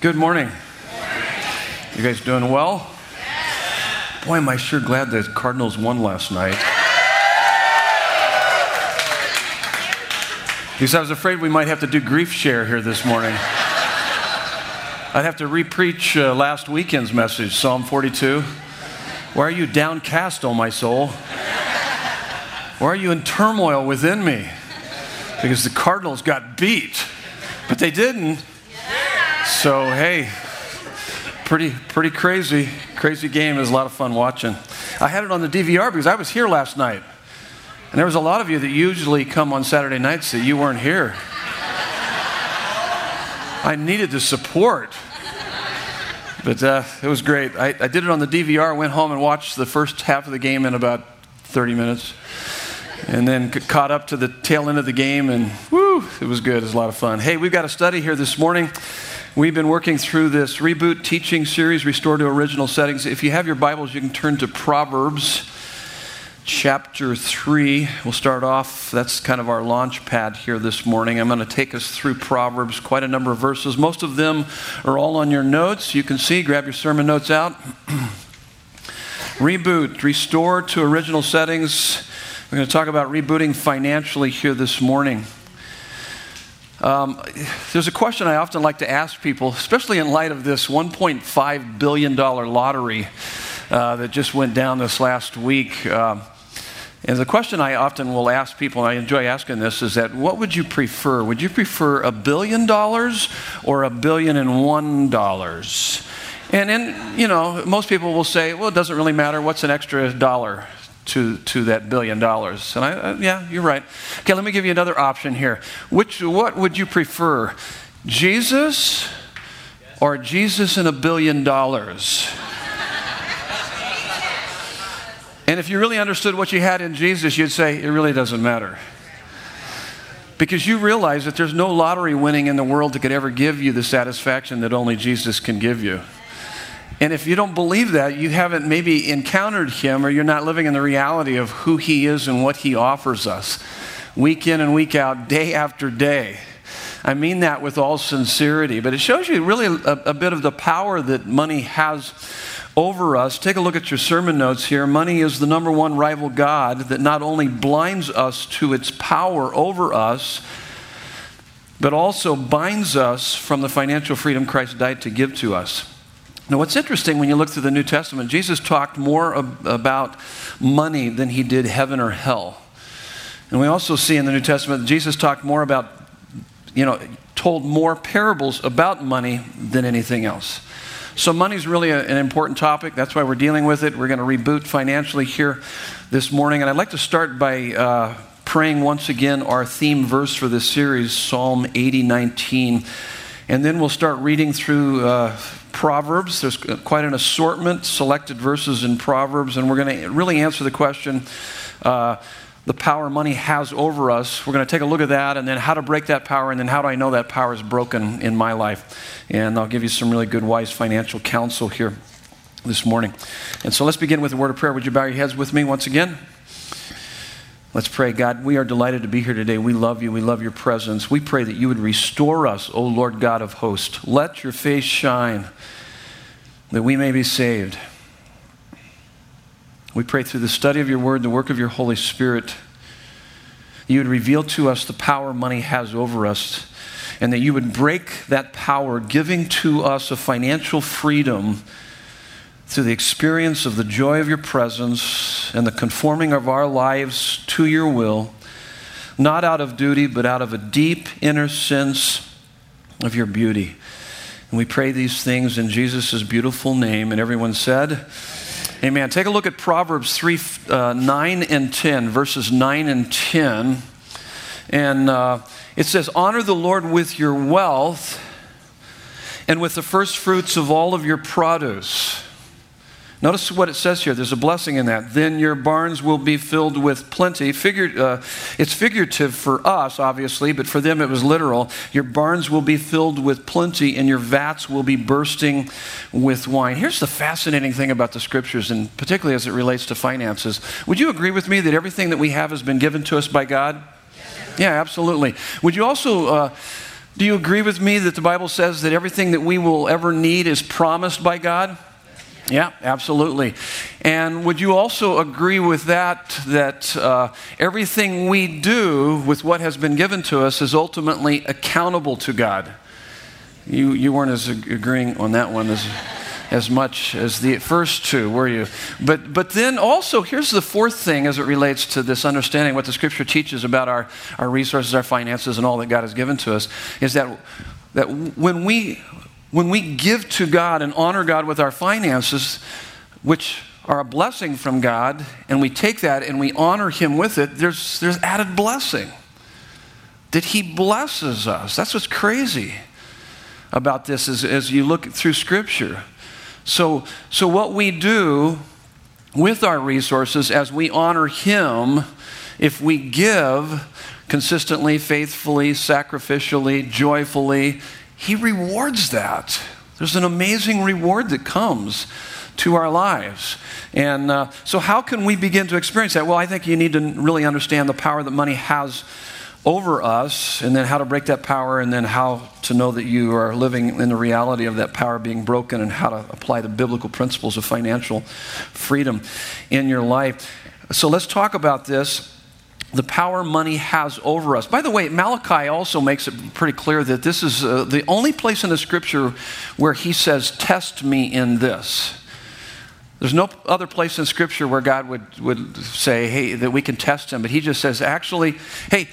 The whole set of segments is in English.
Good morning. You guys doing well? Boy, am I sure glad the Cardinals won last night. Because I was afraid we might have to do grief share here this morning. I'd have to repreach uh, last weekend's message, Psalm 42. Why are you downcast, O my soul? Why are you in turmoil within me? Because the Cardinals got beat, but they didn't. So, hey, pretty, pretty crazy, crazy game. It was a lot of fun watching. I had it on the DVR because I was here last night. And there was a lot of you that usually come on Saturday nights that you weren't here. I needed the support. But uh, it was great. I, I did it on the DVR, went home and watched the first half of the game in about 30 minutes. And then caught up to the tail end of the game, and whoo, it was good. It was a lot of fun. Hey, we've got a study here this morning. We've been working through this reboot teaching series, Restore to Original Settings. If you have your Bibles, you can turn to Proverbs chapter 3. We'll start off, that's kind of our launch pad here this morning. I'm going to take us through Proverbs, quite a number of verses. Most of them are all on your notes. You can see, grab your sermon notes out. Reboot, restore to original settings. We're going to talk about rebooting financially here this morning. Um, there's a question I often like to ask people, especially in light of this $1.5 billion lottery uh, that just went down this last week. Um, and the question I often will ask people, and I enjoy asking this, is that what would you prefer? Would you prefer a billion dollars or a billion and one dollars? And then, you know, most people will say, well, it doesn't really matter. What's an extra dollar? To, to that billion dollars. And I, uh, yeah, you're right. Okay, let me give you another option here. Which, what would you prefer? Jesus or Jesus and a billion dollars? and if you really understood what you had in Jesus, you'd say, it really doesn't matter. Because you realize that there's no lottery winning in the world that could ever give you the satisfaction that only Jesus can give you. And if you don't believe that, you haven't maybe encountered him or you're not living in the reality of who he is and what he offers us week in and week out, day after day. I mean that with all sincerity, but it shows you really a, a bit of the power that money has over us. Take a look at your sermon notes here. Money is the number one rival God that not only blinds us to its power over us, but also binds us from the financial freedom Christ died to give to us. Now, what's interesting when you look through the New Testament, Jesus talked more ab- about money than he did heaven or hell. And we also see in the New Testament that Jesus talked more about, you know, told more parables about money than anything else. So, money is really a, an important topic. That's why we're dealing with it. We're going to reboot financially here this morning. And I'd like to start by uh, praying once again our theme verse for this series, Psalm 80 19. And then we'll start reading through uh, Proverbs. There's quite an assortment, selected verses in Proverbs, and we're going to really answer the question uh, the power money has over us. We're going to take a look at that, and then how to break that power, and then how do I know that power is broken in my life. And I'll give you some really good, wise financial counsel here this morning. And so let's begin with a word of prayer. Would you bow your heads with me once again? Let's pray. God, we are delighted to be here today. We love you. We love your presence. We pray that you would restore us, O Lord God of hosts. Let your face shine that we may be saved. We pray through the study of your word, the work of your Holy Spirit, you would reveal to us the power money has over us, and that you would break that power, giving to us a financial freedom through the experience of the joy of your presence and the conforming of our lives to your will, not out of duty, but out of a deep inner sense of your beauty. And we pray these things in Jesus' beautiful name. And everyone said, Amen. Take a look at Proverbs 3 uh, 9 and 10, verses 9 and 10. And uh, it says, Honor the Lord with your wealth and with the first fruits of all of your produce. Notice what it says here. There's a blessing in that. Then your barns will be filled with plenty. Uh, it's figurative for us, obviously, but for them it was literal. Your barns will be filled with plenty, and your vats will be bursting with wine. Here's the fascinating thing about the scriptures, and particularly as it relates to finances. Would you agree with me that everything that we have has been given to us by God? Yeah, absolutely. Would you also. Uh, Do you agree with me that the Bible says that everything that we will ever need is promised by God? Yeah, absolutely. And would you also agree with that, that uh, everything we do with what has been given to us is ultimately accountable to God? You, you weren't as agreeing on that one as, as much as the first two, were you? But, but then also, here's the fourth thing as it relates to this understanding what the scripture teaches about our, our resources, our finances, and all that God has given to us is that, that when we when we give to God and honor God with our finances, which are a blessing from God, and we take that and we honor Him with it, there's, there's added blessing. That He blesses us. That's what's crazy about this as, as you look through Scripture. So, so, what we do with our resources as we honor Him, if we give consistently, faithfully, sacrificially, joyfully, he rewards that. There's an amazing reward that comes to our lives. And uh, so, how can we begin to experience that? Well, I think you need to really understand the power that money has over us, and then how to break that power, and then how to know that you are living in the reality of that power being broken, and how to apply the biblical principles of financial freedom in your life. So, let's talk about this the power money has over us. By the way, Malachi also makes it pretty clear that this is uh, the only place in the scripture where he says, Test me in this. There's no other place in scripture where God would, would say, Hey, that we can test him, but he just says, Actually, hey,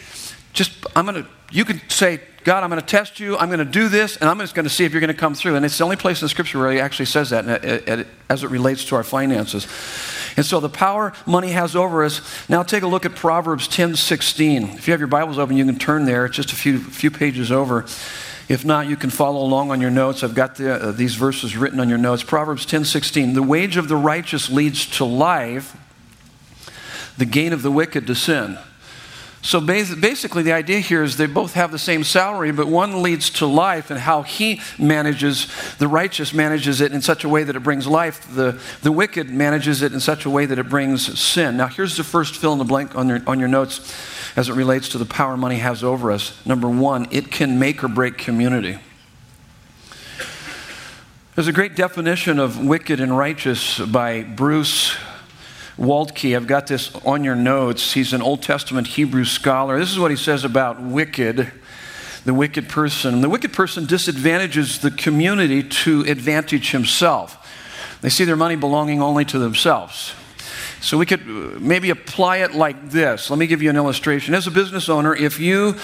just, I'm going to, you can say, God, I'm going to test you. I'm going to do this, and I'm just going to see if you're going to come through. And it's the only place in the scripture where he actually says that as it relates to our finances. And so the power money has over us. Now take a look at Proverbs 10 16. If you have your Bibles open, you can turn there. It's just a few, few pages over. If not, you can follow along on your notes. I've got the, uh, these verses written on your notes. Proverbs 10 16. The wage of the righteous leads to life, the gain of the wicked to sin. So basically, the idea here is they both have the same salary, but one leads to life, and how he manages, the righteous manages it in such a way that it brings life. The, the wicked manages it in such a way that it brings sin. Now, here's the first fill in the blank on your, on your notes as it relates to the power money has over us. Number one, it can make or break community. There's a great definition of wicked and righteous by Bruce Waltke, I've got this on your notes. He's an Old Testament Hebrew scholar. This is what he says about wicked, the wicked person. The wicked person disadvantages the community to advantage himself. They see their money belonging only to themselves. So we could uh, maybe apply it like this. Let me give you an illustration. As a business owner, if you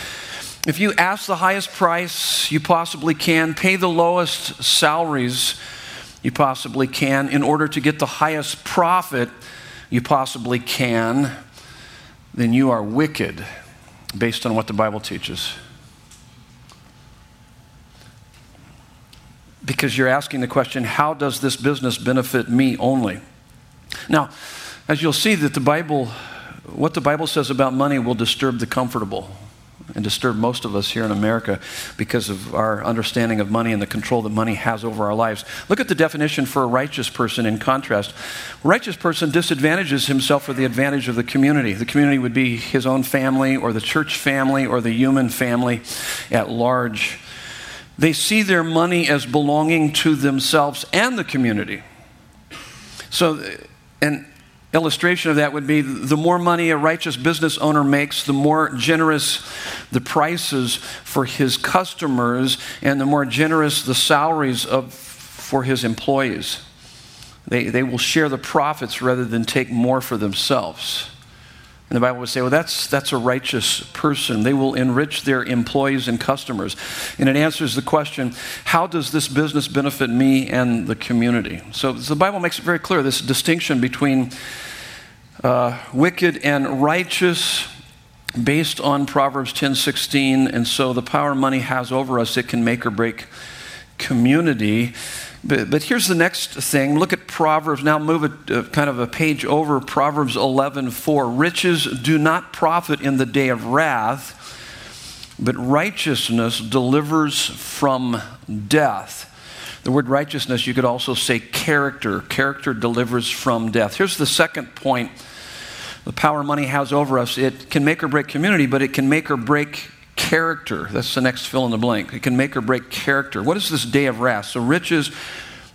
if you ask the highest price you possibly can, pay the lowest salaries you possibly can in order to get the highest profit, you possibly can, then you are wicked based on what the Bible teaches. Because you're asking the question, how does this business benefit me only? Now, as you'll see that the Bible, what the Bible says about money will disturb the comfortable and disturb most of us here in America because of our understanding of money and the control that money has over our lives. Look at the definition for a righteous person in contrast. Righteous person disadvantages himself for the advantage of the community. The community would be his own family or the church family or the human family at large. They see their money as belonging to themselves and the community. So, and illustration of that would be the more money a righteous business owner makes, the more generous the prices for his customers and the more generous the salaries of, for his employees. They, they will share the profits rather than take more for themselves. And the Bible would say, well, that's, that's a righteous person. They will enrich their employees and customers. And it answers the question how does this business benefit me and the community? So, so the Bible makes it very clear this distinction between uh, wicked and righteous based on Proverbs 10:16 and so the power money has over us it can make or break community but, but here's the next thing look at Proverbs now move it uh, kind of a page over Proverbs 11:4 riches do not profit in the day of wrath but righteousness delivers from death the word righteousness, you could also say character. Character delivers from death. Here's the second point the power money has over us. It can make or break community, but it can make or break character. That's the next fill in the blank. It can make or break character. What is this day of wrath? So riches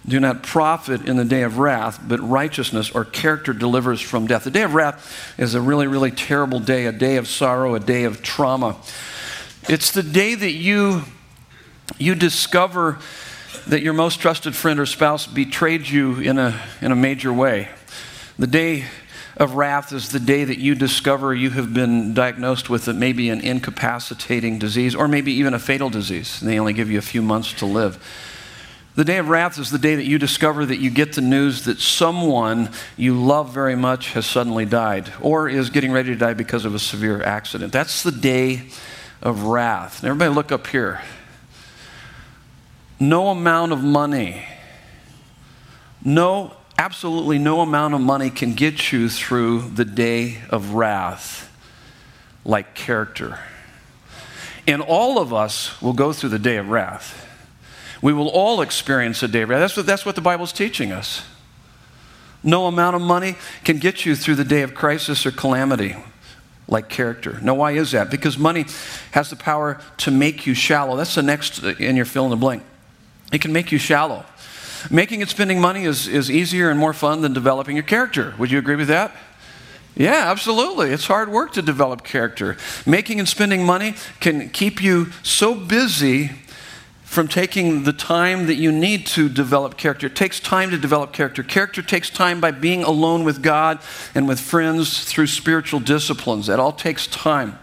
do not profit in the day of wrath, but righteousness or character delivers from death. The day of wrath is a really, really terrible day, a day of sorrow, a day of trauma. It's the day that you, you discover that your most trusted friend or spouse betrayed you in a, in a major way. The day of wrath is the day that you discover you have been diagnosed with maybe an incapacitating disease or maybe even a fatal disease. And they only give you a few months to live. The day of wrath is the day that you discover that you get the news that someone you love very much has suddenly died or is getting ready to die because of a severe accident. That's the day of wrath. And everybody, look up here. No amount of money, no, absolutely no amount of money can get you through the day of wrath like character. And all of us will go through the day of wrath. We will all experience a day of wrath. That's what, that's what the Bible's teaching us. No amount of money can get you through the day of crisis or calamity like character. Now, why is that? Because money has the power to make you shallow. That's the next in your fill in the blank. It can make you shallow. Making and spending money is, is easier and more fun than developing your character. Would you agree with that? Yeah, absolutely. It's hard work to develop character. Making and spending money can keep you so busy from taking the time that you need to develop character. It takes time to develop character. Character takes time by being alone with God and with friends through spiritual disciplines. That all takes time.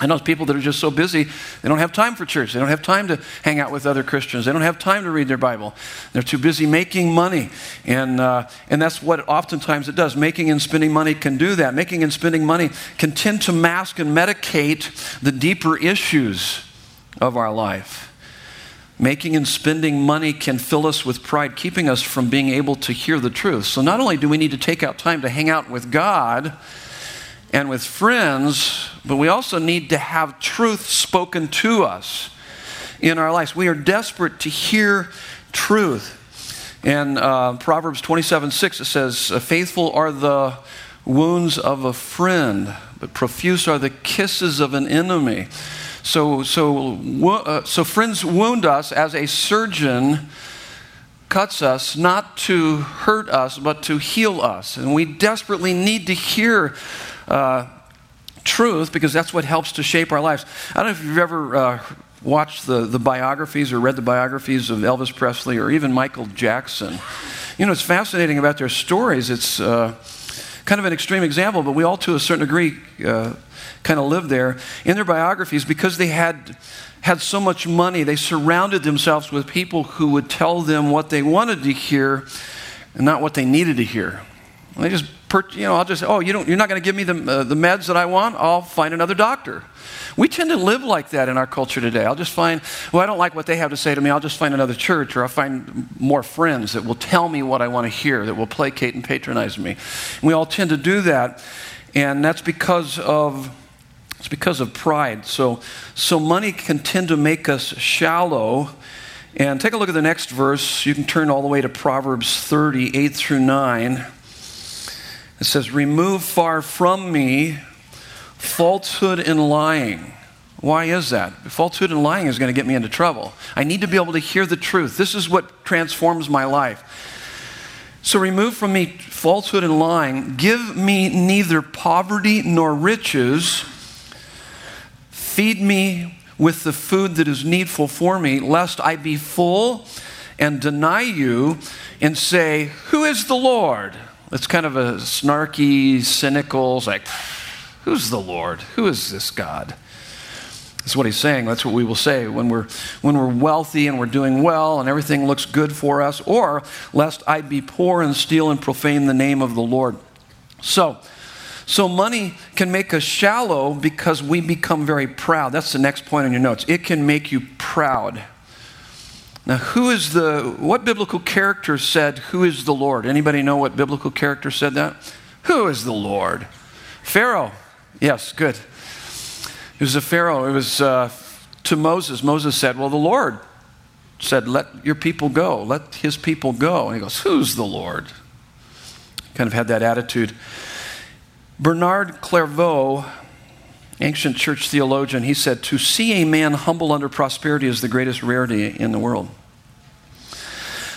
I know people that are just so busy, they don't have time for church. They don't have time to hang out with other Christians. They don't have time to read their Bible. They're too busy making money. And, uh, and that's what oftentimes it does. Making and spending money can do that. Making and spending money can tend to mask and medicate the deeper issues of our life. Making and spending money can fill us with pride, keeping us from being able to hear the truth. So, not only do we need to take out time to hang out with God and with friends, but we also need to have truth spoken to us in our lives. We are desperate to hear truth. In uh, Proverbs 27 6, it says, Faithful are the wounds of a friend, but profuse are the kisses of an enemy. So, so, uh, so friends wound us as a surgeon cuts us not to hurt us, but to heal us. And we desperately need to hear uh, truth because that's what helps to shape our lives. I don't know if you've ever uh, watched the, the biographies or read the biographies of Elvis Presley or even Michael Jackson. You know, it's fascinating about their stories. It's uh, kind of an extreme example, but we all, to a certain degree, uh, kind of lived there. In their biographies, because they had had so much money, they surrounded themselves with people who would tell them what they wanted to hear and not what they needed to hear. They just, you know, I'll just, oh, you don't, you're not going to give me the, uh, the meds that I want? I'll find another doctor. We tend to live like that in our culture today. I'll just find, well, I don't like what they have to say to me. I'll just find another church or I'll find more friends that will tell me what I want to hear, that will placate and patronize me. And we all tend to do that. And that's because of it's because of pride. So, so money can tend to make us shallow. And take a look at the next verse. You can turn all the way to Proverbs 30, 8 through 9. It says, Remove far from me falsehood and lying. Why is that? Falsehood and lying is going to get me into trouble. I need to be able to hear the truth. This is what transforms my life. So remove from me falsehood and lying. Give me neither poverty nor riches Feed me with the food that is needful for me, lest I be full and deny you and say, Who is the Lord? It's kind of a snarky, cynical, like, Who's the Lord? Who is this God? That's what he's saying. That's what we will say when we're, when we're wealthy and we're doing well and everything looks good for us, or lest I be poor and steal and profane the name of the Lord. So, so money can make us shallow because we become very proud. That's the next point on your notes. It can make you proud. Now, who is the, what biblical character said, Who is the Lord? Anybody know what biblical character said that? Who is the Lord? Pharaoh. Yes, good. It was a Pharaoh. It was uh, to Moses. Moses said, Well, the Lord said, Let your people go. Let his people go. And he goes, Who's the Lord? Kind of had that attitude. Bernard Clairvaux ancient church theologian, he said, To see a man humble under prosperity is the greatest rarity in the world.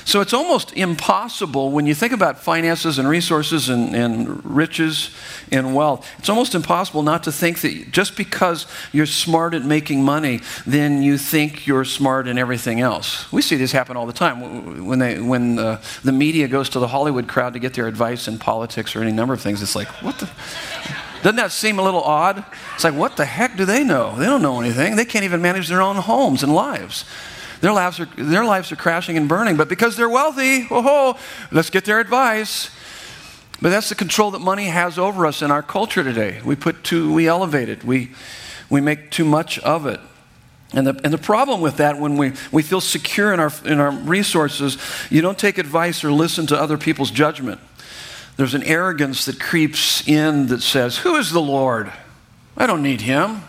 So it's almost impossible when you think about finances and resources and, and, riches and wealth, it's almost impossible not to think that just because you're smart at making money, then you think you're smart in everything else. We see this happen all the time. When, they, when uh, the media goes to the Hollywood crowd to get their advice in politics or any number of things, it's like, what the? Doesn't that seem a little odd? It's like, what the heck do they know? They don't know anything. They can't even manage their own homes and lives. Their lives are, their lives are crashing and burning, but because they're wealthy, oh, ho, let's get their advice. But that's the control that money has over us in our culture today. We put too, we elevate it, we, we make too much of it. And the, and the problem with that, when we, we feel secure in our, in our resources, you don't take advice or listen to other people's judgment. There's an arrogance that creeps in that says, Who is the Lord? I don't need him.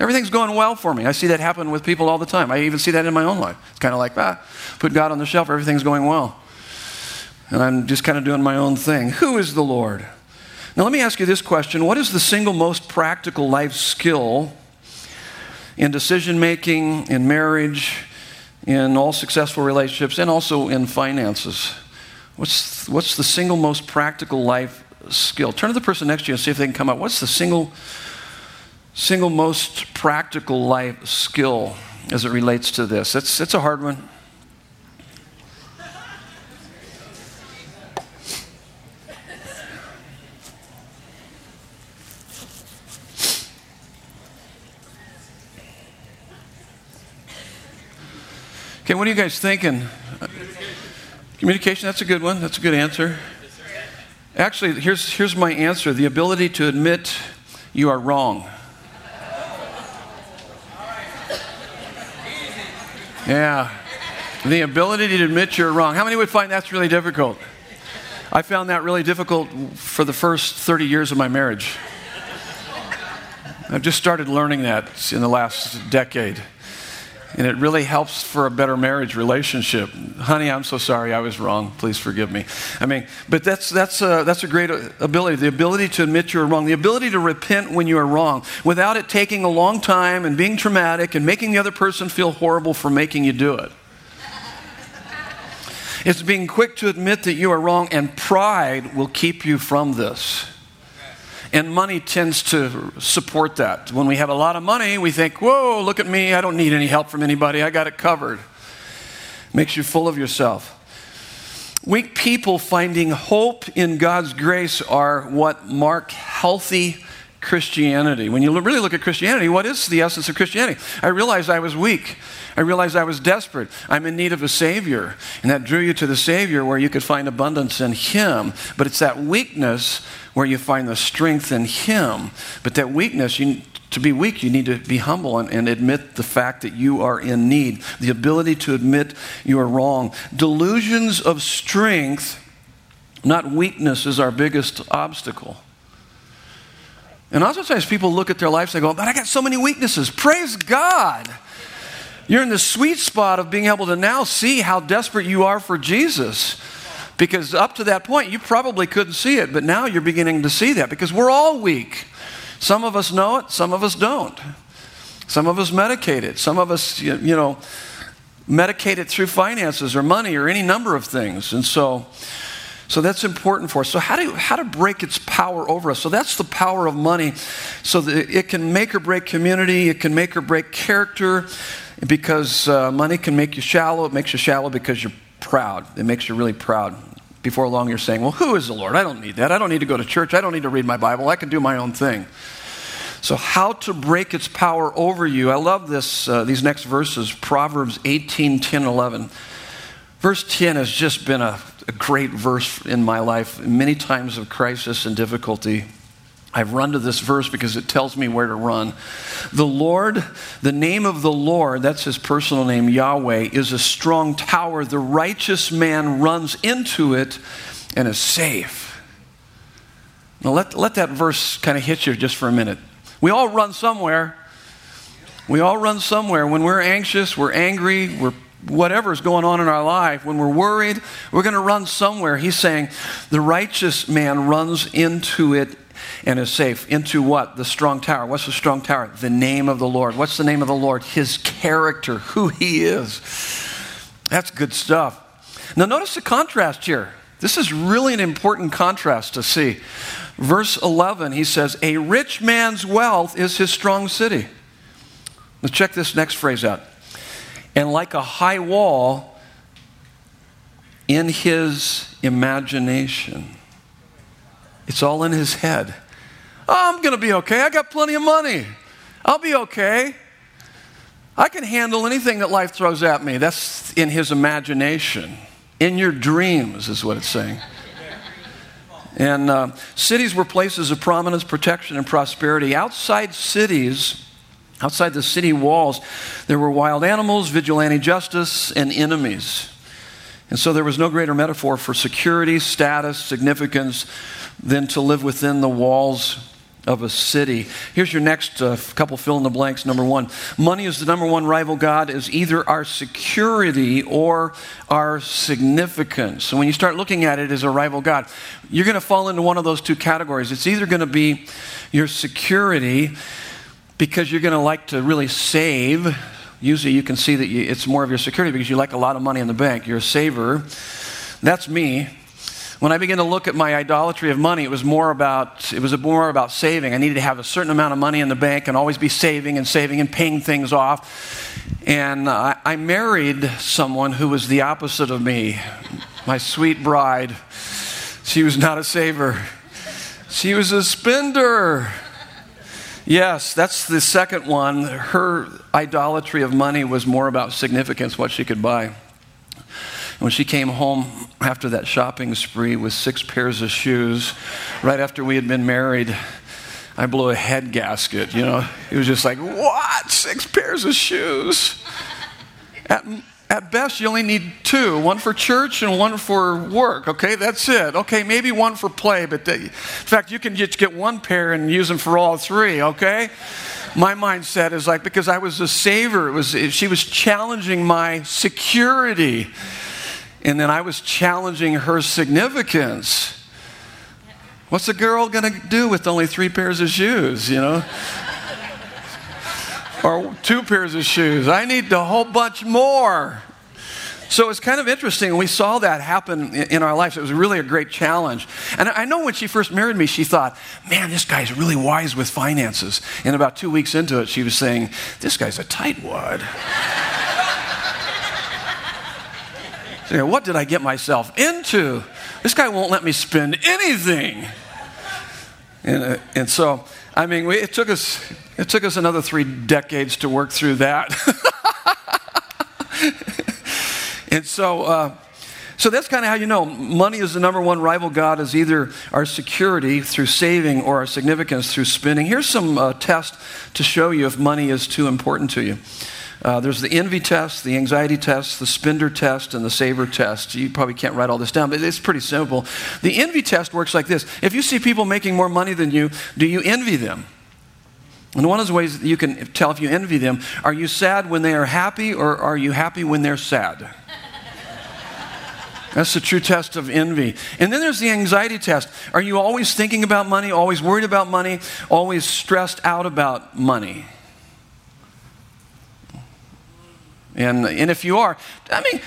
Everything's going well for me. I see that happen with people all the time. I even see that in my own life. It's kind of like, ah, put God on the shelf, everything's going well. And I'm just kind of doing my own thing. Who is the Lord? Now, let me ask you this question What is the single most practical life skill in decision making, in marriage, in all successful relationships, and also in finances? What's, what's the single most practical life skill? Turn to the person next to you and see if they can come up. What's the single single most practical life skill as it relates to this? It's, it's a hard one. Okay, what are you guys thinking? Communication, that's a good one. That's a good answer. Actually, here's, here's my answer the ability to admit you are wrong. Yeah. The ability to admit you're wrong. How many would find that's really difficult? I found that really difficult for the first 30 years of my marriage. I've just started learning that in the last decade. And it really helps for a better marriage relationship. Honey, I'm so sorry I was wrong. Please forgive me. I mean, but that's, that's, a, that's a great ability the ability to admit you're wrong, the ability to repent when you are wrong without it taking a long time and being traumatic and making the other person feel horrible for making you do it. It's being quick to admit that you are wrong, and pride will keep you from this. And money tends to support that. When we have a lot of money, we think, whoa, look at me. I don't need any help from anybody. I got it covered. Makes you full of yourself. Weak people finding hope in God's grace are what mark healthy Christianity. When you really look at Christianity, what is the essence of Christianity? I realized I was weak. I realized I was desperate. I'm in need of a Savior. And that drew you to the Savior where you could find abundance in Him. But it's that weakness where you find the strength in Him. But that weakness, you, to be weak, you need to be humble and, and, admit the fact that you are in need. The ability to admit you are wrong. Delusions of strength, not weakness, is our biggest obstacle. And oftentimes people look at their lives and they go, But I got so many weaknesses. Praise God. You're in the sweet spot of being able to now see how desperate you are for Jesus. Because up to that point, you probably couldn't see it, but now you're beginning to see that because we're all weak. Some of us know it, some of us don't. Some of us medicate it, some of us, you know, medicate it through finances or money or any number of things. And so, so that's important for us. So how do how to break its power over us? So that's the power of money. So that it can make or break community. It can make or break character, because uh, money can make you shallow. It makes you shallow because you're proud. It makes you really proud. Before long, you're saying, Well, who is the Lord? I don't need that. I don't need to go to church. I don't need to read my Bible. I can do my own thing. So, how to break its power over you? I love this, uh, these next verses Proverbs 18, 10, 11. Verse 10 has just been a, a great verse in my life. Many times of crisis and difficulty, I've run to this verse because it tells me where to run. The Lord, the name of the Lord, that's his personal name, Yahweh, is a strong tower. The righteous man runs into it and is safe. Now, let, let that verse kind of hit you just for a minute. We all run somewhere. We all run somewhere. When we're anxious, we're angry, we're whatever's going on in our life, when we're worried, we're going to run somewhere. He's saying the righteous man runs into it and is safe. Into what? The strong tower. What's the strong tower? The name of the Lord. What's the name of the Lord? His character, who he is. That's good stuff. Now, notice the contrast here. This is really an important contrast to see. Verse 11, he says, A rich man's wealth is his strong city. Let's check this next phrase out. And like a high wall in his imagination. It's all in his head. Oh, I'm going to be okay. I got plenty of money. I'll be okay. I can handle anything that life throws at me. That's in his imagination. In your dreams, is what it's saying. And uh, cities were places of prominence, protection, and prosperity. Outside cities, outside the city walls, there were wild animals, vigilante justice, and enemies. And so there was no greater metaphor for security, status, significance than to live within the walls of a city. Here's your next uh, couple fill in the blanks. Number one money is the number one rival God, is either our security or our significance. So when you start looking at it as a rival God, you're going to fall into one of those two categories. It's either going to be your security because you're going to like to really save. Usually you can see that you, it's more of your security because you like a lot of money in the bank. You're a saver. That's me. When I began to look at my idolatry of money, it was more about it was more about saving. I needed to have a certain amount of money in the bank and always be saving and saving and paying things off. And I, I married someone who was the opposite of me, my sweet bride. She was not a saver. She was a spender. Yes, that's the second one. Her idolatry of money was more about significance, what she could buy. When she came home after that shopping spree with six pairs of shoes, right after we had been married, I blew a head gasket. You know, it was just like, what? Six pairs of shoes? At, at best, you only need two one for church and one for work. Okay, that's it. Okay, maybe one for play, but the, in fact, you can just get one pair and use them for all three. Okay? My mindset is like because I was a saver, it was she was challenging my security. And then I was challenging her significance. What's a girl going to do with only three pairs of shoes, you know? or two pairs of shoes. I need a whole bunch more. So it's kind of interesting. We saw that happen in our lives. It was really a great challenge. And I know when she first married me, she thought, man, this guy's really wise with finances. And about two weeks into it, she was saying, this guy's a tightwad. You know, what did I get myself into? This guy won't let me spend anything. And, uh, and so, I mean, we, it, took us, it took us another three decades to work through that. and so, uh, so that's kind of how you know money is the number one rival God is either our security through saving or our significance through spending. Here's some uh, tests to show you if money is too important to you. Uh, there's the envy test, the anxiety test, the spender test, and the saver test. You probably can't write all this down, but it's pretty simple. The envy test works like this If you see people making more money than you, do you envy them? And one of the ways that you can tell if you envy them are you sad when they are happy, or are you happy when they're sad? That's the true test of envy. And then there's the anxiety test. Are you always thinking about money, always worried about money, always stressed out about money? And, and if you are, I mean,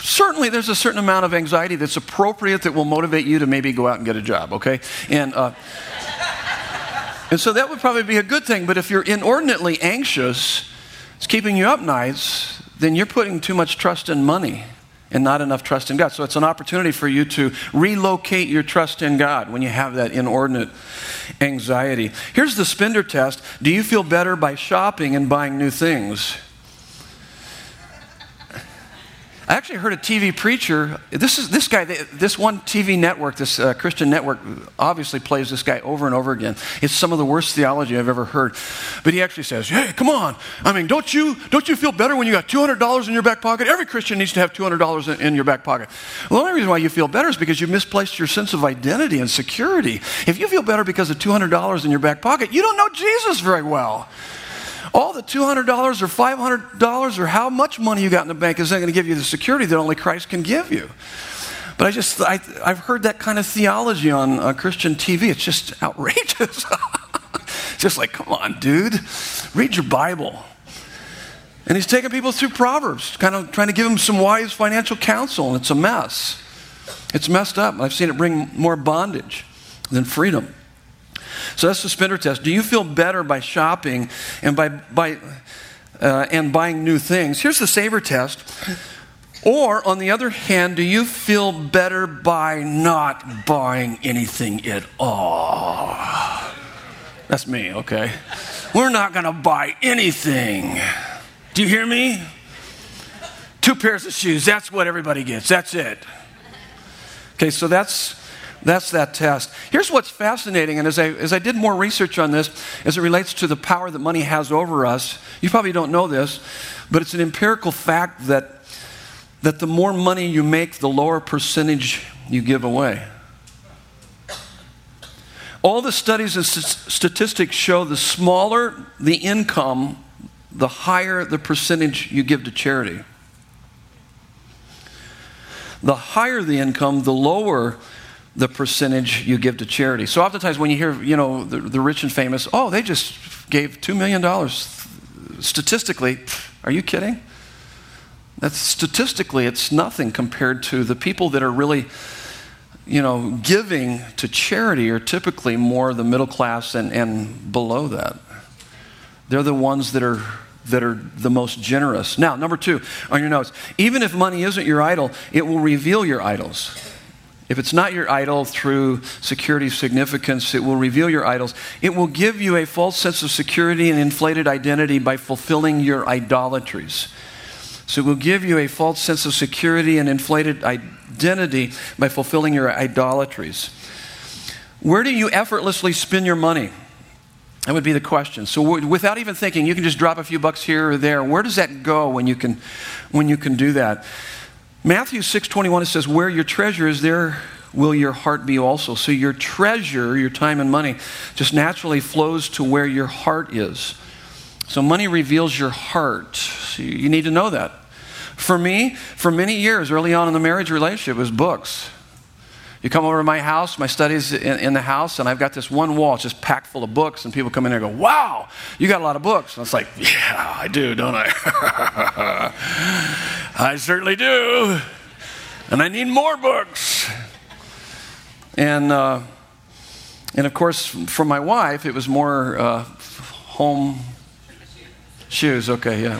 certainly there's a certain amount of anxiety that's appropriate that will motivate you to maybe go out and get a job, okay? And, uh, and so that would probably be a good thing. But if you're inordinately anxious, it's keeping you up nights, then you're putting too much trust in money and not enough trust in God. So it's an opportunity for you to relocate your trust in God when you have that inordinate anxiety. Here's the spender test Do you feel better by shopping and buying new things? I actually heard a TV preacher. This is this guy. This one TV network, this uh, Christian network, obviously plays this guy over and over again. It's some of the worst theology I've ever heard. But he actually says, "Hey, come on! I mean, don't you don't you feel better when you got two hundred dollars in your back pocket? Every Christian needs to have two hundred dollars in, your back pocket. Well, the only reason why you feel better is because you misplaced your sense of identity and security. If you feel better because of two hundred dollars in your back pocket, you don't know Jesus very well." All the $200 or $500 or how much money you got in the bank isn't going to give you the security that only Christ can give you. But I just, I, have heard that kind of theology on uh, Christian TV. It's just outrageous. just like, come on, dude, read your Bible. And he's taking people through Proverbs, kind of trying to give them some wise financial counsel, and it's a mess. It's messed up. I've seen it bring more bondage than freedom. So that's the spender test. Do you feel better by shopping and by, by uh, and buying new things? Here's the saver test. Or, on the other hand, do you feel better by not buying anything at all? That's me, okay? We're not to buy anything. Do you hear me? Two pairs of shoes, that's what everybody gets. That's it. Okay, so that's that's that test. Here's what's fascinating, and as I, as I did more research on this, as it relates to the power that money has over us, you probably don't know this, but it's an empirical fact that, that the more money you make, the lower percentage you give away. All the studies and statistics show the smaller the income, the higher the percentage you give to charity. The higher the income, the lower the percentage you give to charity. So oftentimes when you hear, you know, the, the rich and famous, oh, they just gave $2 million. Statistically, are you kidding? That's statistically, it's nothing compared to the people that are really, you know, giving to charity are typically more the middle class and, and below that. They're the ones that are that are the most generous. Now, number two on your notes, even if money isn't your idol, it will reveal your idols. If it's not your idol through security significance, it will reveal your idols. It will give you a false sense of security and inflated identity by fulfilling your idolatries. So it will give you a false sense of security and inflated identity by fulfilling your idolatries. Where do you effortlessly spend your money? That would be the question. So without even thinking, you can just drop a few bucks here or there. Where does that go when you can, when you can do that? Matthew 6:21 it says where your treasure is there will your heart be also. So your treasure, your time and money just naturally flows to where your heart is. So money reveals your heart. So you need to know that. For me, for many years early on in the marriage relationship it was books. You come over to my house, my studies in, in, the house, and I've got this one wall just packed full of books, and people come in there and go, Wow, you got a lot of books. And it's like, Yeah, I do, don't I? I certainly do. And I need more books. And, uh, and of course, for my wife, it was more uh, home shoes. Okay, yeah.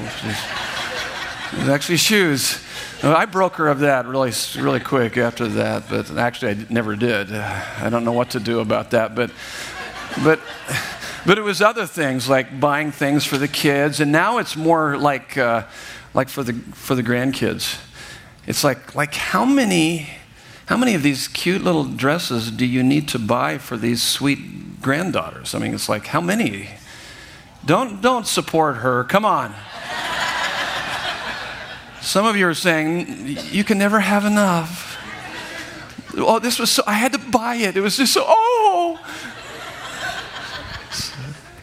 It was actually shoes. I broke her of that really, really quick after that, but actually I never did. I don't know what to do about that, but, but, but it was other things like buying things for the kids, and now it's more like, uh, like for the for the grandkids. It's like like how many how many of these cute little dresses do you need to buy for these sweet granddaughters? I mean, it's like how many? Don't don't support her. Come on. Some of you are saying, you can never have enough. Oh, this was so, I had to buy it. It was just so, oh.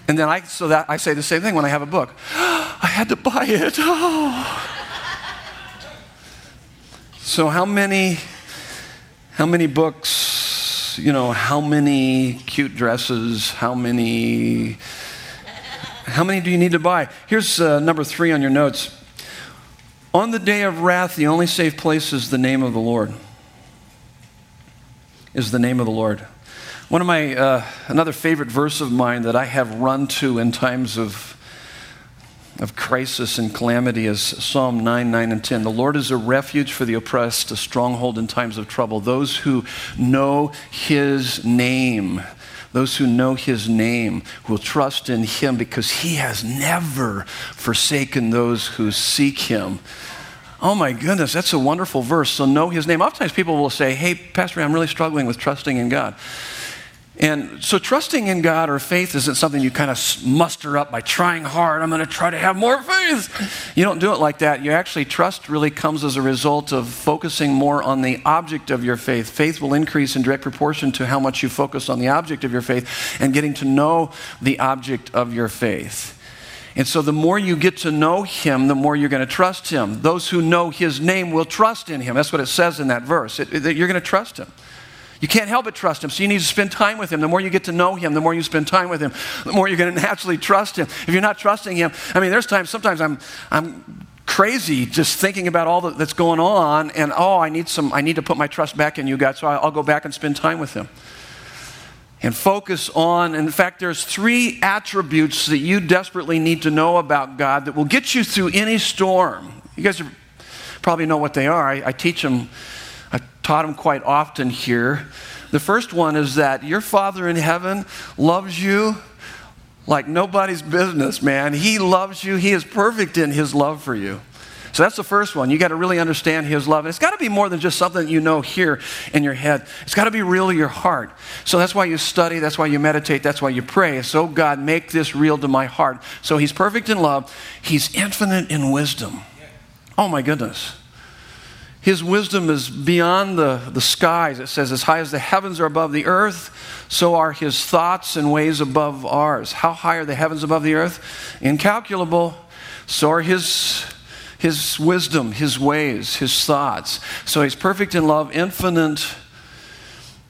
And then I, so that I say the same thing when I have a book. I had to buy it. Oh. So how many, how many books, you know, how many cute dresses, how many, how many do you need to buy? Here's uh, number three on your notes. On the day of wrath, the only safe place is the name of the Lord. Is the name of the Lord. One of my, uh, another favorite verse of mine that I have run to in times of, of crisis and calamity is Psalm 9, 9, and 10. The Lord is a refuge for the oppressed, a stronghold in times of trouble. Those who know his name, those who know his name will trust in him because he has never forsaken those who seek him. Oh my goodness, that's a wonderful verse. So know his name. Oftentimes people will say, Hey, Pastor, I'm really struggling with trusting in God. And so trusting in God or faith isn't something you kind of muster up by trying hard. I'm going to try to have more faith. You don't do it like that. You actually, trust really comes as a result of focusing more on the object of your faith. Faith will increase in direct proportion to how much you focus on the object of your faith and getting to know the object of your faith. And so the more you get to know him, the more you're going to trust him. Those who know his name will trust in him. That's what it says in that verse. It, it, you're going to trust him. You can't help but trust him. So you need to spend time with him. The more you get to know him, the more you spend time with him, the more you're going to naturally trust him. If you're not trusting him, I mean, there's times, sometimes I'm, I'm crazy just thinking about all that's going on and, oh, I need some, I need to put my trust back in you, God. So I'll go back and spend time with him and focus on in fact there's three attributes that you desperately need to know about god that will get you through any storm you guys are, probably know what they are i, I teach them i taught them quite often here the first one is that your father in heaven loves you like nobody's business man he loves you he is perfect in his love for you so that's the first one. You got to really understand His love. And it's got to be more than just something that you know here in your head. It's got to be real to your heart. So that's why you study, that's why you meditate, that's why you pray. So, God, make this real to my heart. So He's perfect in love, He's infinite in wisdom. Oh, my goodness. His wisdom is beyond the, the skies. It says, as high as the heavens are above the earth, so are his thoughts and ways above ours. How high are the heavens above the earth? Incalculable. So are his his wisdom, his ways, his thoughts. So he's perfect in love, infinite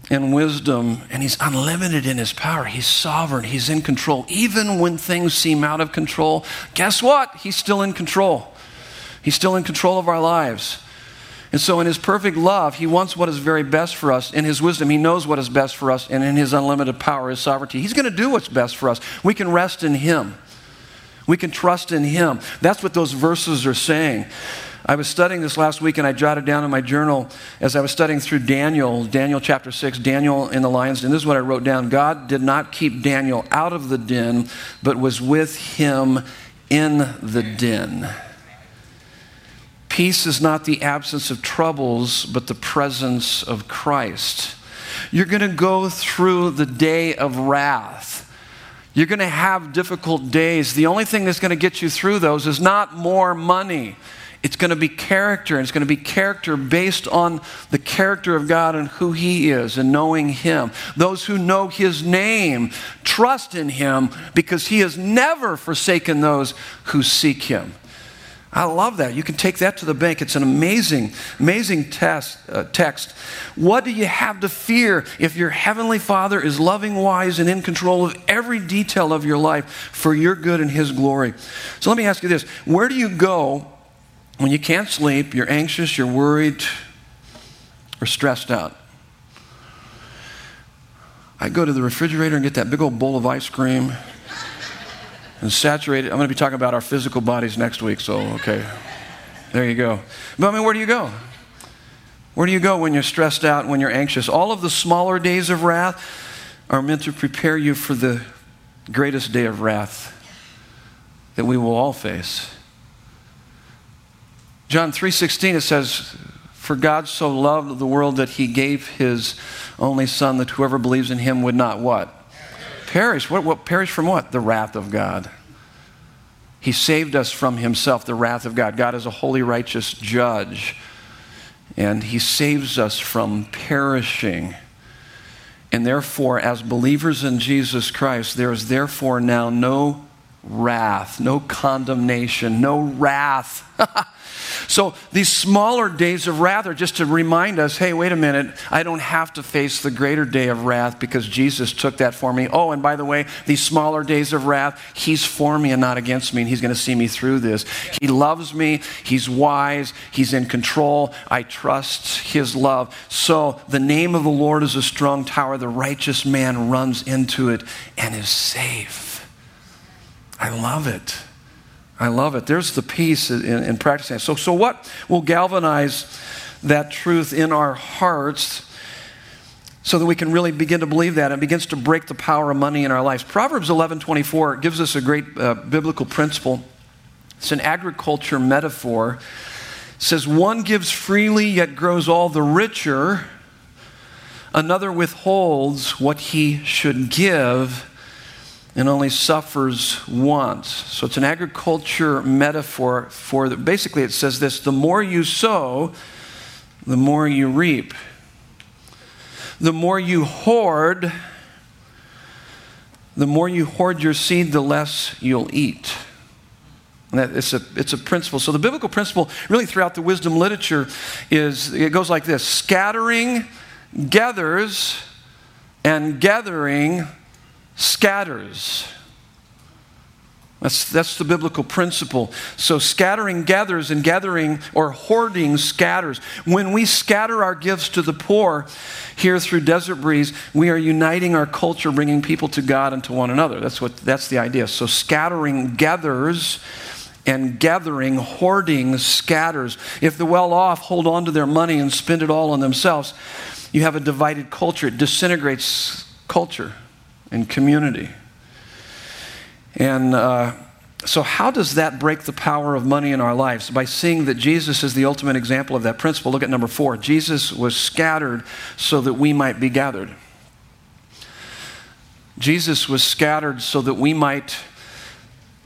in wisdom, and he's unlimited in his power. He's sovereign, he's in control. Even when things seem out of control, guess what? He's still in control. He's still in control of our lives. And so, in his perfect love, he wants what is very best for us. In his wisdom, he knows what is best for us. And in his unlimited power, his sovereignty, he's going to do what's best for us. We can rest in him. We can trust in Him. That's what those verses are saying. I was studying this last week and I jotted down in my journal as I was studying through Daniel, Daniel chapter 6, Daniel in the lion's den. This is what I wrote down God did not keep Daniel out of the den, but was with him in the den. Peace is not the absence of troubles, but the presence of Christ. You're going to go through the day of wrath. You're going to have difficult days. The only thing that's going to get you through those is not more money. It's going to be character, and it's going to be character based on the character of God and who He is and knowing Him. Those who know His name trust in Him because He has never forsaken those who seek Him. I love that. You can take that to the bank. It's an amazing, amazing test, uh, text. What do you have to fear if your heavenly Father is loving, wise, and in control of every detail of your life for your good and His glory? So let me ask you this Where do you go when you can't sleep, you're anxious, you're worried, or stressed out? I go to the refrigerator and get that big old bowl of ice cream and saturated. I'm going to be talking about our physical bodies next week, so okay. There you go. But I mean, where do you go? Where do you go when you're stressed out, when you're anxious? All of the smaller days of wrath are meant to prepare you for the greatest day of wrath that we will all face. John 3:16 it says for God so loved the world that he gave his only son that whoever believes in him would not what? Perish. What, what perish from what? The wrath of God. He saved us from himself, the wrath of God. God is a holy, righteous judge. And he saves us from perishing. And therefore, as believers in Jesus Christ, there is therefore now no wrath, no condemnation, no wrath. so these smaller days of wrath are just to remind us hey, wait a minute, I don't have to face the greater day of wrath because Jesus took that for me. Oh, and by the way, these smaller days of wrath, He's for me and not against me, and He's going to see me through this. He loves me, He's wise, He's in control. I trust His love. So the name of the Lord is a strong tower. The righteous man runs into it and is safe. I love it. I love it. There's the peace in, in practicing. So, so what will galvanize that truth in our hearts so that we can really begin to believe that and begins to break the power of money in our lives? Proverbs 11 24 gives us a great uh, biblical principle. It's an agriculture metaphor. It says, One gives freely yet grows all the richer, another withholds what he should give and only suffers once. So it's an agriculture metaphor for the, basically it says this the more you sow, the more you reap. The more you hoard, the more you hoard your seed, the less you'll eat. That It's a, it's a principle. So the biblical principle, really throughout the wisdom literature, is it goes like this scattering gathers, and gathering scatters. That's, that's the biblical principle. So, scattering gathers and gathering or hoarding scatters. When we scatter our gifts to the poor here through Desert Breeze, we are uniting our culture, bringing people to God and to one another. That's, what, that's the idea. So, scattering gathers and gathering, hoarding scatters. If the well off hold on to their money and spend it all on themselves, you have a divided culture. It disintegrates culture and community. And uh, so, how does that break the power of money in our lives? By seeing that Jesus is the ultimate example of that principle. Look at number four Jesus was scattered so that we might be gathered. Jesus was scattered so that we might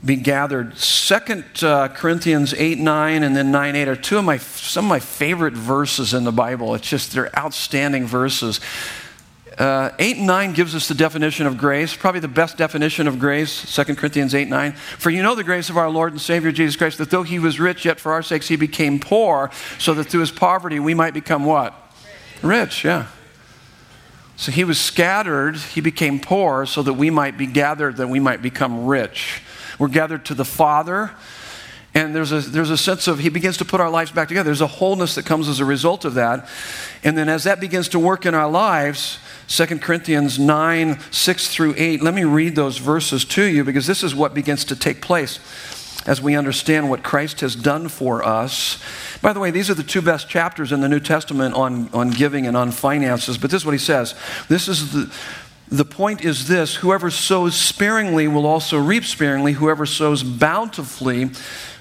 be gathered. Second uh, Corinthians 8 9 and then 9 8 are two of my some of my favorite verses in the Bible. It's just they're outstanding verses. Uh, 8 and 9 gives us the definition of grace, probably the best definition of grace, 2 Corinthians 8 9. For you know the grace of our Lord and Savior Jesus Christ, that though he was rich, yet for our sakes he became poor, so that through his poverty we might become what? Rich, yeah. So he was scattered, he became poor, so that we might be gathered, that we might become rich. We're gathered to the Father, and there's a, there's a sense of, he begins to put our lives back together. There's a wholeness that comes as a result of that. And then as that begins to work in our lives, 2 Corinthians 9, 6 through 8. Let me read those verses to you because this is what begins to take place as we understand what Christ has done for us. By the way, these are the two best chapters in the New Testament on, on giving and on finances, but this is what he says. This is the, the point is this whoever sows sparingly will also reap sparingly, whoever sows bountifully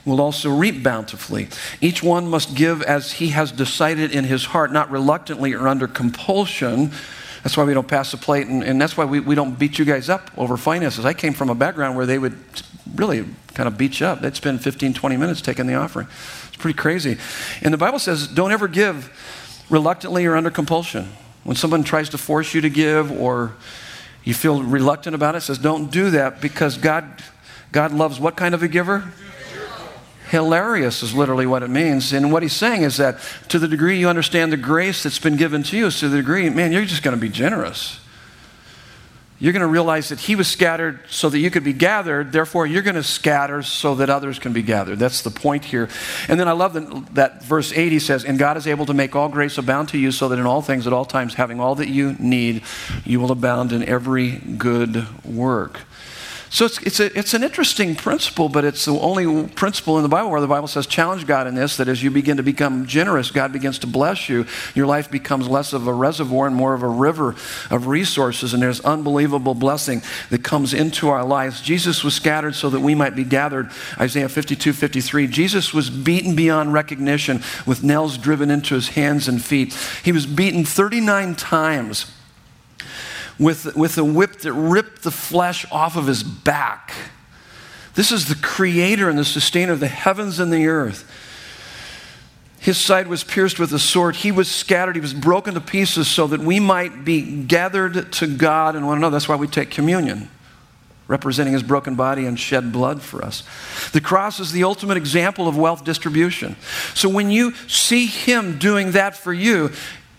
will also reap bountifully. Each one must give as he has decided in his heart, not reluctantly or under compulsion that's why we don't pass the plate, and, and that's why we, we don't beat you guys up over finances. I came from a background where they would really kind of beat you up. They'd spend 15, 20 minutes taking the offering. It's pretty crazy. And the Bible says, don't ever give reluctantly or under compulsion. When someone tries to force you to give or you feel reluctant about it, it says, don't do that because God, God loves what kind of a giver? Hilarious is literally what it means. And what he's saying is that to the degree you understand the grace that's been given to you, to the degree, man, you're just going to be generous. You're going to realize that he was scattered so that you could be gathered. Therefore, you're going to scatter so that others can be gathered. That's the point here. And then I love that, that verse 80 says, And God is able to make all grace abound to you so that in all things, at all times, having all that you need, you will abound in every good work. So it's, it's, a, it's an interesting principle, but it's the only principle in the Bible where the Bible says, challenge God in this, that as you begin to become generous, God begins to bless you. Your life becomes less of a reservoir and more of a river of resources, and there's unbelievable blessing that comes into our lives. Jesus was scattered so that we might be gathered. Isaiah 52, 53. Jesus was beaten beyond recognition with nails driven into his hands and feet. He was beaten 39 times with, with a whip that ripped the flesh off of his back. This is the creator and the sustainer of the heavens and the earth. His side was pierced with a sword. He was scattered. He was broken to pieces so that we might be gathered to God and one another. That's why we take communion, representing his broken body and shed blood for us. The cross is the ultimate example of wealth distribution. So when you see him doing that for you,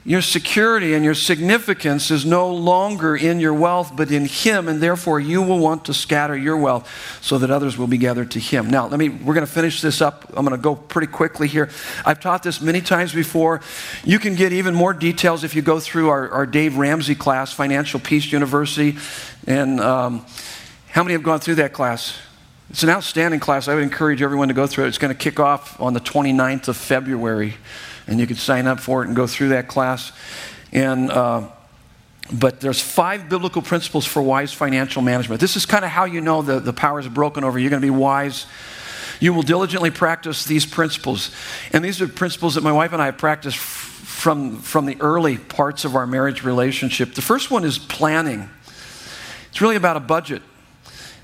your security and your significance is no longer in your wealth, but in Him, and therefore you will want to scatter your wealth so that others will be gathered to Him. Now, let me, we're going to finish this up. I'm going to go pretty quickly here. I've taught this many times before. You can get even more details if you go through our, our Dave Ramsey class, Financial Peace University. And um, how many have gone through that class? It's an outstanding class. I would encourage everyone to go through it. It's going to kick off on the 29th of February and you can sign up for it and go through that class. And uh, but there's five biblical principles for wise financial management. This is kind of how you know the, the power is broken over. You're going to be wise. You will diligently practice these principles. And these are principles that my wife and I have practiced from, from the early parts of our marriage relationship. The first one is planning. It's really about a budget.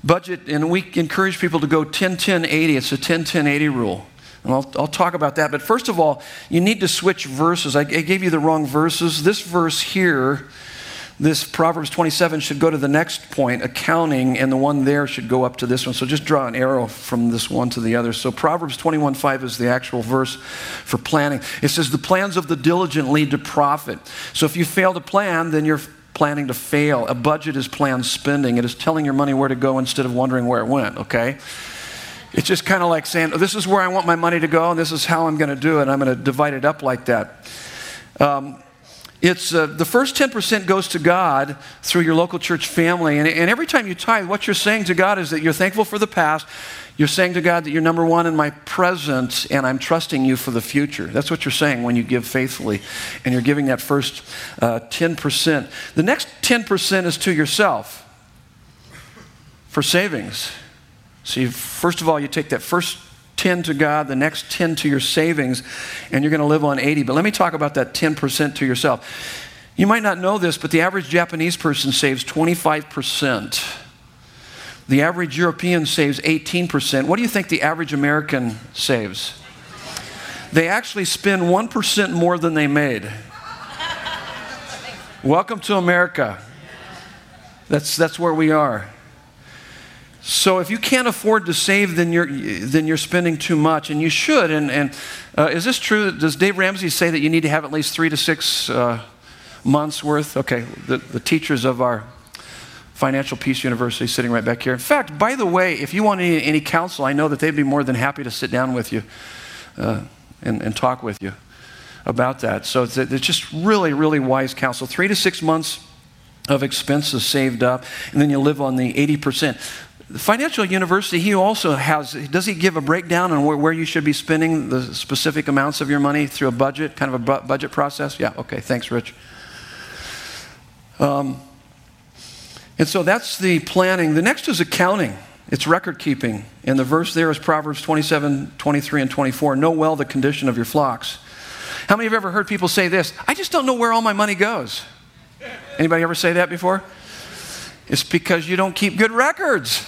Budget, and we encourage people to go 10 10 80. It's a 10 10 80 rule. And I'll, I'll talk about that. But first of all, you need to switch verses. I, I gave you the wrong verses. This verse here, this Proverbs 27 should go to the next point, accounting, and the one there should go up to this one. So just draw an arrow from this one to the other. So Proverbs 21 5 is the actual verse for planning. It says, The plans of the diligent lead to profit. So if you fail to plan, then you're planning to fail. A budget is planned spending, it is telling your money where to go instead of wondering where it went, okay? It's just kind of like saying, This is where I want my money to go, and this is how I'm going to do it. I'm going to divide it up like that. Um, it's uh, the first 10% goes to God through your local church family. And, and every time you tithe, what you're saying to God is that you're thankful for the past. You're saying to God that you're number one in my present and I'm trusting you for the future. That's what you're saying when you give faithfully. And you're giving that first uh, 10%. The next 10% is to yourself for savings. See, first of all, you take that first 10 to God, the next 10 to your savings, and you're going to live on 80. But let me talk about that 10% to yourself. You might not know this, but the average Japanese person saves 25%. The average European saves 18%. What do you think the average American saves? They actually spend 1% more than they made. Welcome to America. That's, that's where we are. So if you can't afford to save, then you're, then you're spending too much, and you should. And, and uh, is this true? Does Dave Ramsey say that you need to have at least three to six uh, months worth? Okay, the, the teachers of our Financial Peace University sitting right back here. In fact, by the way, if you want any, any counsel, I know that they'd be more than happy to sit down with you uh, and, and talk with you about that. So it's, it's just really, really wise counsel. Three to six months of expenses saved up, and then you live on the 80%. The financial university, he also has, does he give a breakdown on where, where, you should be spending the specific amounts of your money through a budget, kind of a bu- budget process? Yeah, okay, thanks, Rich. Um, and so that's the planning. The next is accounting. It's record keeping. And the verse there is Proverbs 27, 23, and 24. Know well the condition of your flocks. How many have ever heard people say this? I just don't know where all my money goes. Anybody ever say that before? It's because you don't keep good records.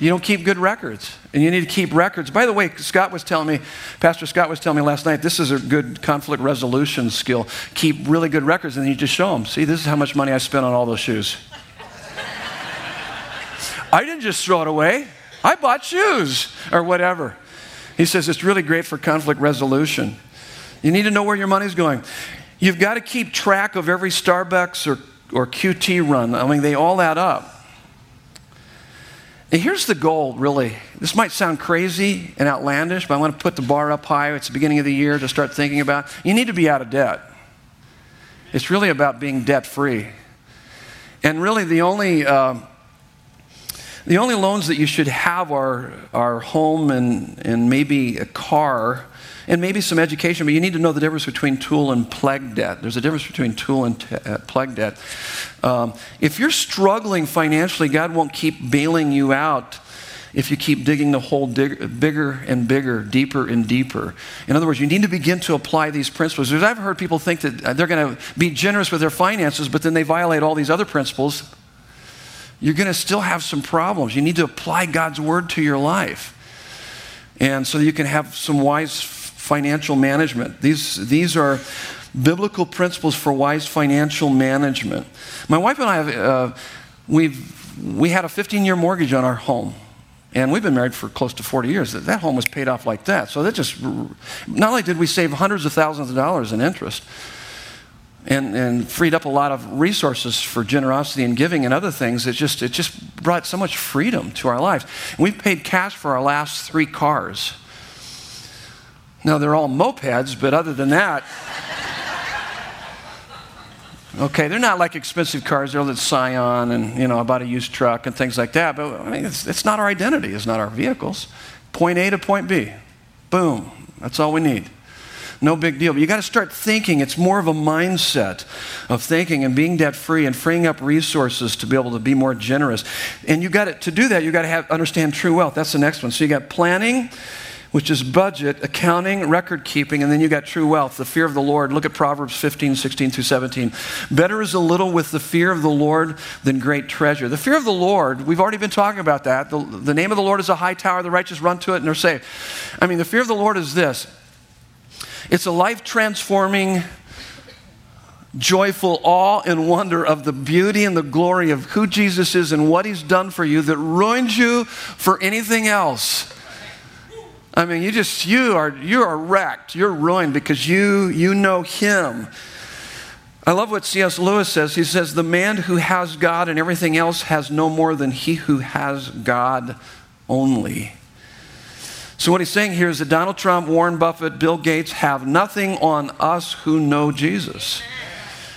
You don't keep good records. And you need to keep records. By the way, Scott was telling me, Pastor Scott was telling me last night, this is a good conflict resolution skill. Keep really good records and you just show them. See, this is how much money I spent on all those shoes. I didn't just throw it away, I bought shoes or whatever. He says it's really great for conflict resolution. You need to know where your money's going. You've got to keep track of every Starbucks or, or QT run. I mean, they all add up. And here's the goal, really. This might sound crazy and outlandish, but I want to put the bar up high. It's the beginning of the year to start thinking about. You need to be out of debt. It's really about being debt free. And really, the only, uh, the only loans that you should have are, are home and, and maybe a car and maybe some education, but you need to know the difference between tool and plague debt. There's a difference between tool and t- uh, debt. Um, if you're struggling financially, God won't keep bailing you out if you keep digging the hole dig- bigger and bigger, deeper and deeper. In other words, you need to begin to apply these principles. I've heard people think that uh, they're going to be generous with their finances, but then they violate all these other principles. You're going to still have some problems. You need to apply God's word to your life. And so you can have some wise financial management. These, these are biblical principles for wise financial management. My wife and I have, uh, we've, we had a 15 year mortgage on our home. And we've been married for close to 40 years. That home was paid off like that. So that just, not only did we save hundreds of thousands of dollars in interest, and, and freed up a lot of resources for generosity and giving and other things. It just, it just brought so much freedom to our lives. we paid cash for our last three cars. Now, they're all mopeds, but other than that, okay, they're not like expensive cars. They're the Scion and, you know, about a used truck and things like that. But, I mean, it's, it's not our identity. It's not our vehicles. Point A to point B. Boom. That's all we need. No big deal. But you got to start thinking. It's more of a mindset of thinking and being debt free and freeing up resources to be able to be more generous. And you got to, to do that, you got to have, understand true wealth. That's the next one. So you got planning which is budget, accounting, record keeping, and then you got true wealth, the fear of the Lord. Look at Proverbs 15, 16 through 17. Better is a little with the fear of the Lord than great treasure. The fear of the Lord, we've already been talking about that. The, the name of the Lord is a high tower, the righteous run to it and are saved. I mean, the fear of the Lord is this it's a life transforming joyful awe and wonder of the beauty and the glory of who Jesus is and what he's done for you that ruins you for anything else. I mean, you just you are you are wrecked. You're ruined because you you know him. I love what C.S. Lewis says. He says, The man who has God and everything else has no more than he who has God only. So, what he's saying here is that Donald Trump, Warren Buffett, Bill Gates have nothing on us who know Jesus.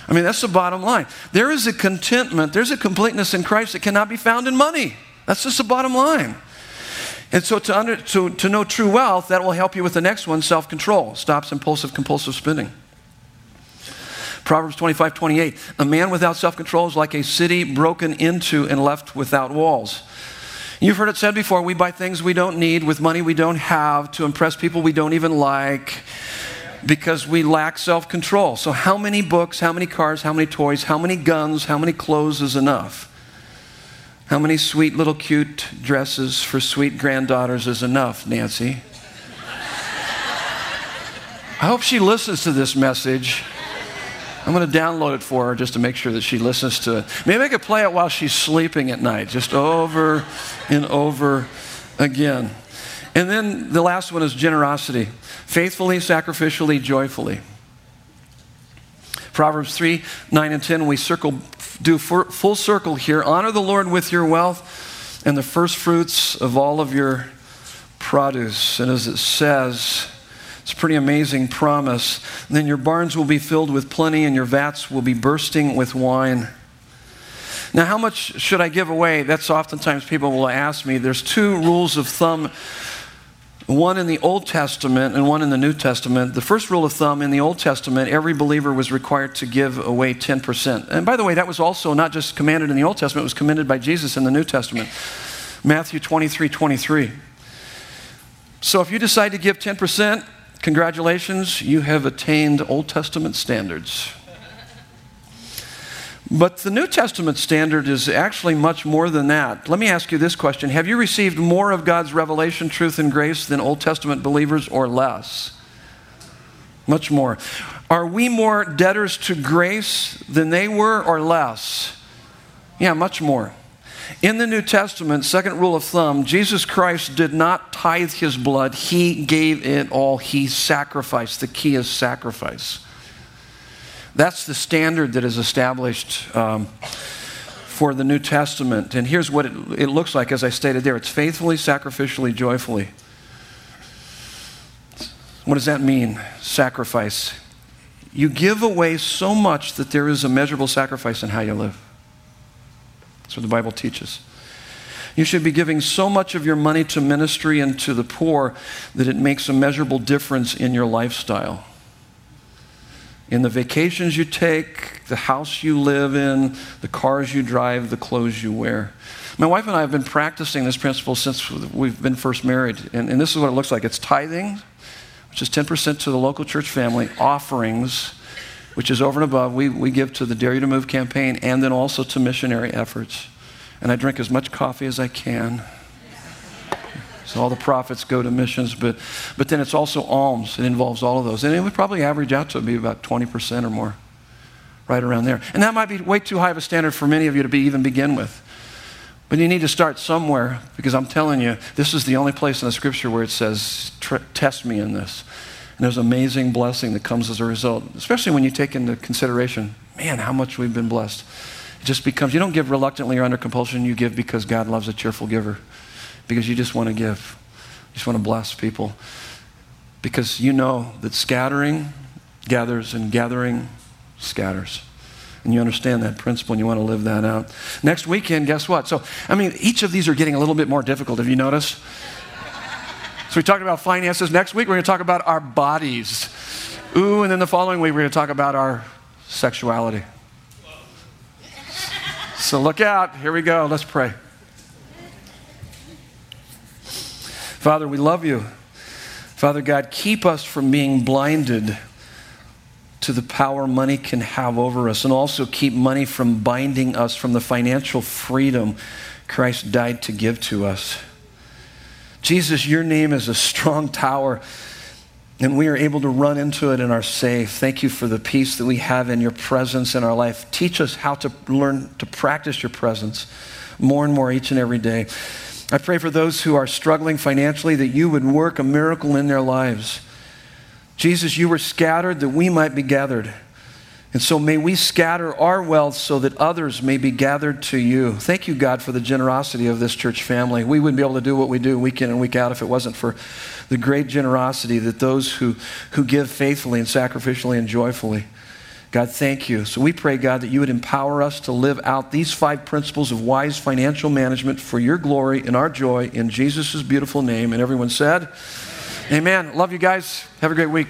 I mean, that's the bottom line. There is a contentment, there's a completeness in Christ that cannot be found in money. That's just the bottom line. And so, to, under, to, to know true wealth, that will help you with the next one self control, stops impulsive, compulsive spending. Proverbs 25, 28. A man without self control is like a city broken into and left without walls. You've heard it said before we buy things we don't need with money we don't have to impress people we don't even like because we lack self control. So, how many books, how many cars, how many toys, how many guns, how many clothes is enough? How many sweet little cute dresses for sweet granddaughters is enough, Nancy? I hope she listens to this message. I'm going to download it for her just to make sure that she listens to it. Maybe I could play it while she's sleeping at night, just over and over again. And then the last one is generosity faithfully, sacrificially, joyfully. Proverbs 3 9 and 10, we circle, do full circle here. Honor the Lord with your wealth and the first fruits of all of your produce. And as it says, it's a pretty amazing promise. And then your barns will be filled with plenty, and your vats will be bursting with wine. Now, how much should I give away? That's oftentimes people will ask me. There's two rules of thumb one in the Old Testament and one in the New Testament. The first rule of thumb in the Old Testament, every believer was required to give away 10%. And by the way, that was also not just commanded in the Old Testament, it was commanded by Jesus in the New Testament. Matthew 23 23. So if you decide to give 10%, Congratulations, you have attained Old Testament standards. But the New Testament standard is actually much more than that. Let me ask you this question Have you received more of God's revelation, truth, and grace than Old Testament believers or less? Much more. Are we more debtors to grace than they were or less? Yeah, much more. In the New Testament, second rule of thumb, Jesus Christ did not tithe his blood, he gave it all. He sacrificed. The key is sacrifice. That's the standard that is established um, for the New Testament. And here's what it, it looks like, as I stated there it's faithfully, sacrificially, joyfully. What does that mean? Sacrifice. You give away so much that there is a measurable sacrifice in how you live. That's what the Bible teaches. You should be giving so much of your money to ministry and to the poor that it makes a measurable difference in your lifestyle. In the vacations you take, the house you live in, the cars you drive, the clothes you wear. My wife and I have been practicing this principle since we've been first married. And, and this is what it looks like it's tithing, which is 10% to the local church family, offerings, which is over and above, we, we give to the Dare You to Move campaign and then also to missionary efforts. And I drink as much coffee as I can. So all the profits go to missions, but, but then it's also alms. It involves all of those. And it would probably average out to be about 20% or more, right around there. And that might be way too high of a standard for many of you to be, even begin with. But you need to start somewhere because I'm telling you, this is the only place in the scripture where it says, test me in this. And there's amazing blessing that comes as a result, especially when you take into consideration, man, how much we've been blessed. It just becomes, you don't give reluctantly or under compulsion, you give because God loves a cheerful giver, because you just want to give. You just want to bless people. Because you know that scattering gathers and gathering scatters. And you understand that principle and you want to live that out. Next weekend, guess what? So, I mean, each of these are getting a little bit more difficult. Have you noticed? So we talked about finances. Next week, we're going to talk about our bodies. Ooh, and then the following week, we're going to talk about our sexuality. So look out. Here we go. Let's pray. Father, we love you. Father God, keep us from being blinded to the power money can have over us, and also keep money from binding us from the financial freedom Christ died to give to us. Jesus, your name is a strong tower. and we are able to run into it and are safe. Thank you for the peace that we have in your presence in our life. Teach us how to learn to practice your presence more and more each and every day. I pray for those who are struggling financially that you would work a miracle in their lives. Jesus, you were scattered that we might be gathered. And so may we scatter our wealth so that others may be gathered to you. Thank you, God, for the generosity of this church family. We wouldn't be able to do what we do week in and week out if it wasn't for the great generosity that those who, who give faithfully and sacrificially and joyfully. God, thank you. So we pray, God, that you would empower us to live out these five principles of wise financial management for your glory and our joy in Jesus' beautiful name. And everyone said, Amen. Love you guys. Have a great week.